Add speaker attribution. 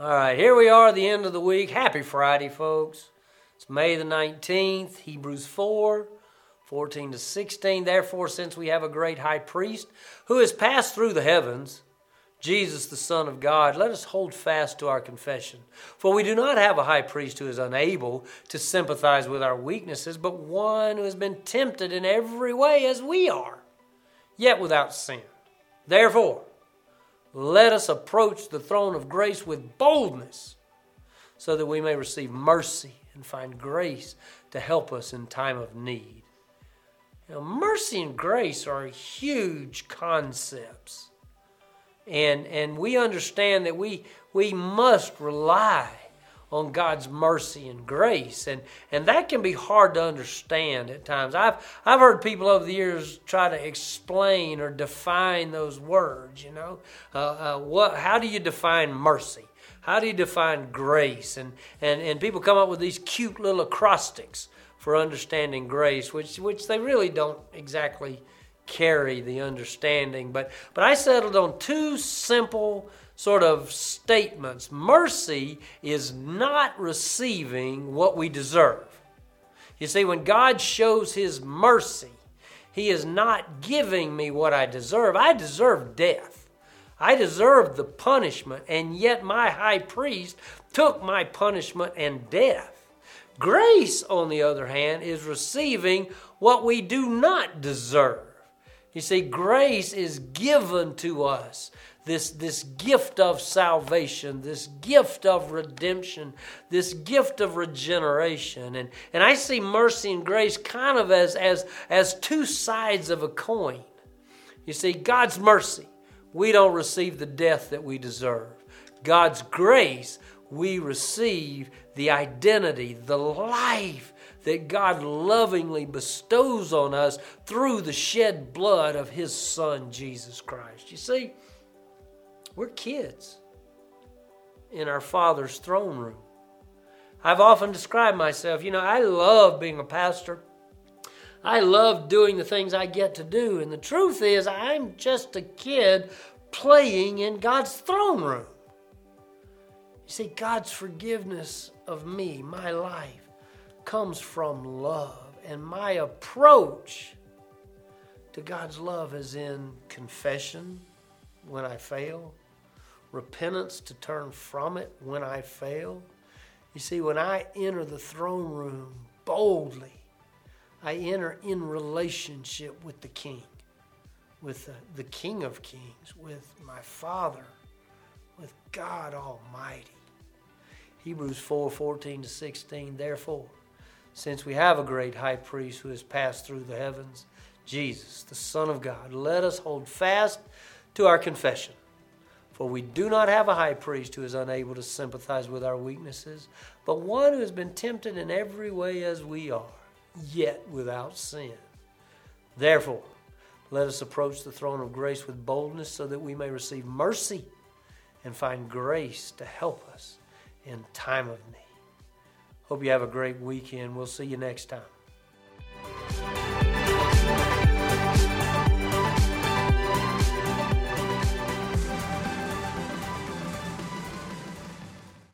Speaker 1: All right, here we are at the end of the week. Happy Friday, folks. It's May the 19th, Hebrews 4, 14 to 16. Therefore, since we have a great high priest who has passed through the heavens, Jesus, the Son of God, let us hold fast to our confession. For we do not have a high priest who is unable to sympathize with our weaknesses, but one who has been tempted in every way as we are, yet without sin. Therefore, let us approach the throne of grace with boldness so that we may receive mercy and find grace to help us in time of need. Know, mercy and grace are huge concepts. And, and we understand that we, we must rely on God's mercy and grace. And, and that can be hard to understand at times. I've, I've heard people over the years try to explain or define those words, you know. Uh, uh, what, how do you define mercy? How do you define grace? And, and, and people come up with these cute little acrostics for understanding grace, which, which they really don't exactly carry the understanding. But, but I settled on two simple sort of statements. Mercy is not receiving what we deserve. You see, when God shows His mercy, He is not giving me what I deserve. I deserve death. I deserve the punishment, and yet my high priest took my punishment and death. Grace, on the other hand, is receiving what we do not deserve. You see, grace is given to us this, this gift of salvation, this gift of redemption, this gift of regeneration. And, and I see mercy and grace kind of as, as, as two sides of a coin. You see, God's mercy, we don't receive the death that we deserve. God's grace, we receive the identity, the life that God lovingly bestows on us through the shed blood of His Son, Jesus Christ. You see, we're kids in our Father's throne room. I've often described myself, you know, I love being a pastor. I love doing the things I get to do. And the truth is, I'm just a kid playing in God's throne room. You see, God's forgiveness of me, my life, comes from love. And my approach to God's love is in confession when I fail, repentance to turn from it when I fail. You see, when I enter the throne room boldly, I enter in relationship with the King, with the, the King of Kings, with my Father, with God Almighty. Hebrews 4 14 to 16. Therefore, since we have a great high priest who has passed through the heavens, Jesus, the Son of God, let us hold fast to our confession. For we do not have a high priest who is unable to sympathize with our weaknesses, but one who has been tempted in every way as we are, yet without sin. Therefore, let us approach the throne of grace with boldness so that we may receive mercy and find grace to help us in time of need. Hope you have a great weekend. We'll see you next time.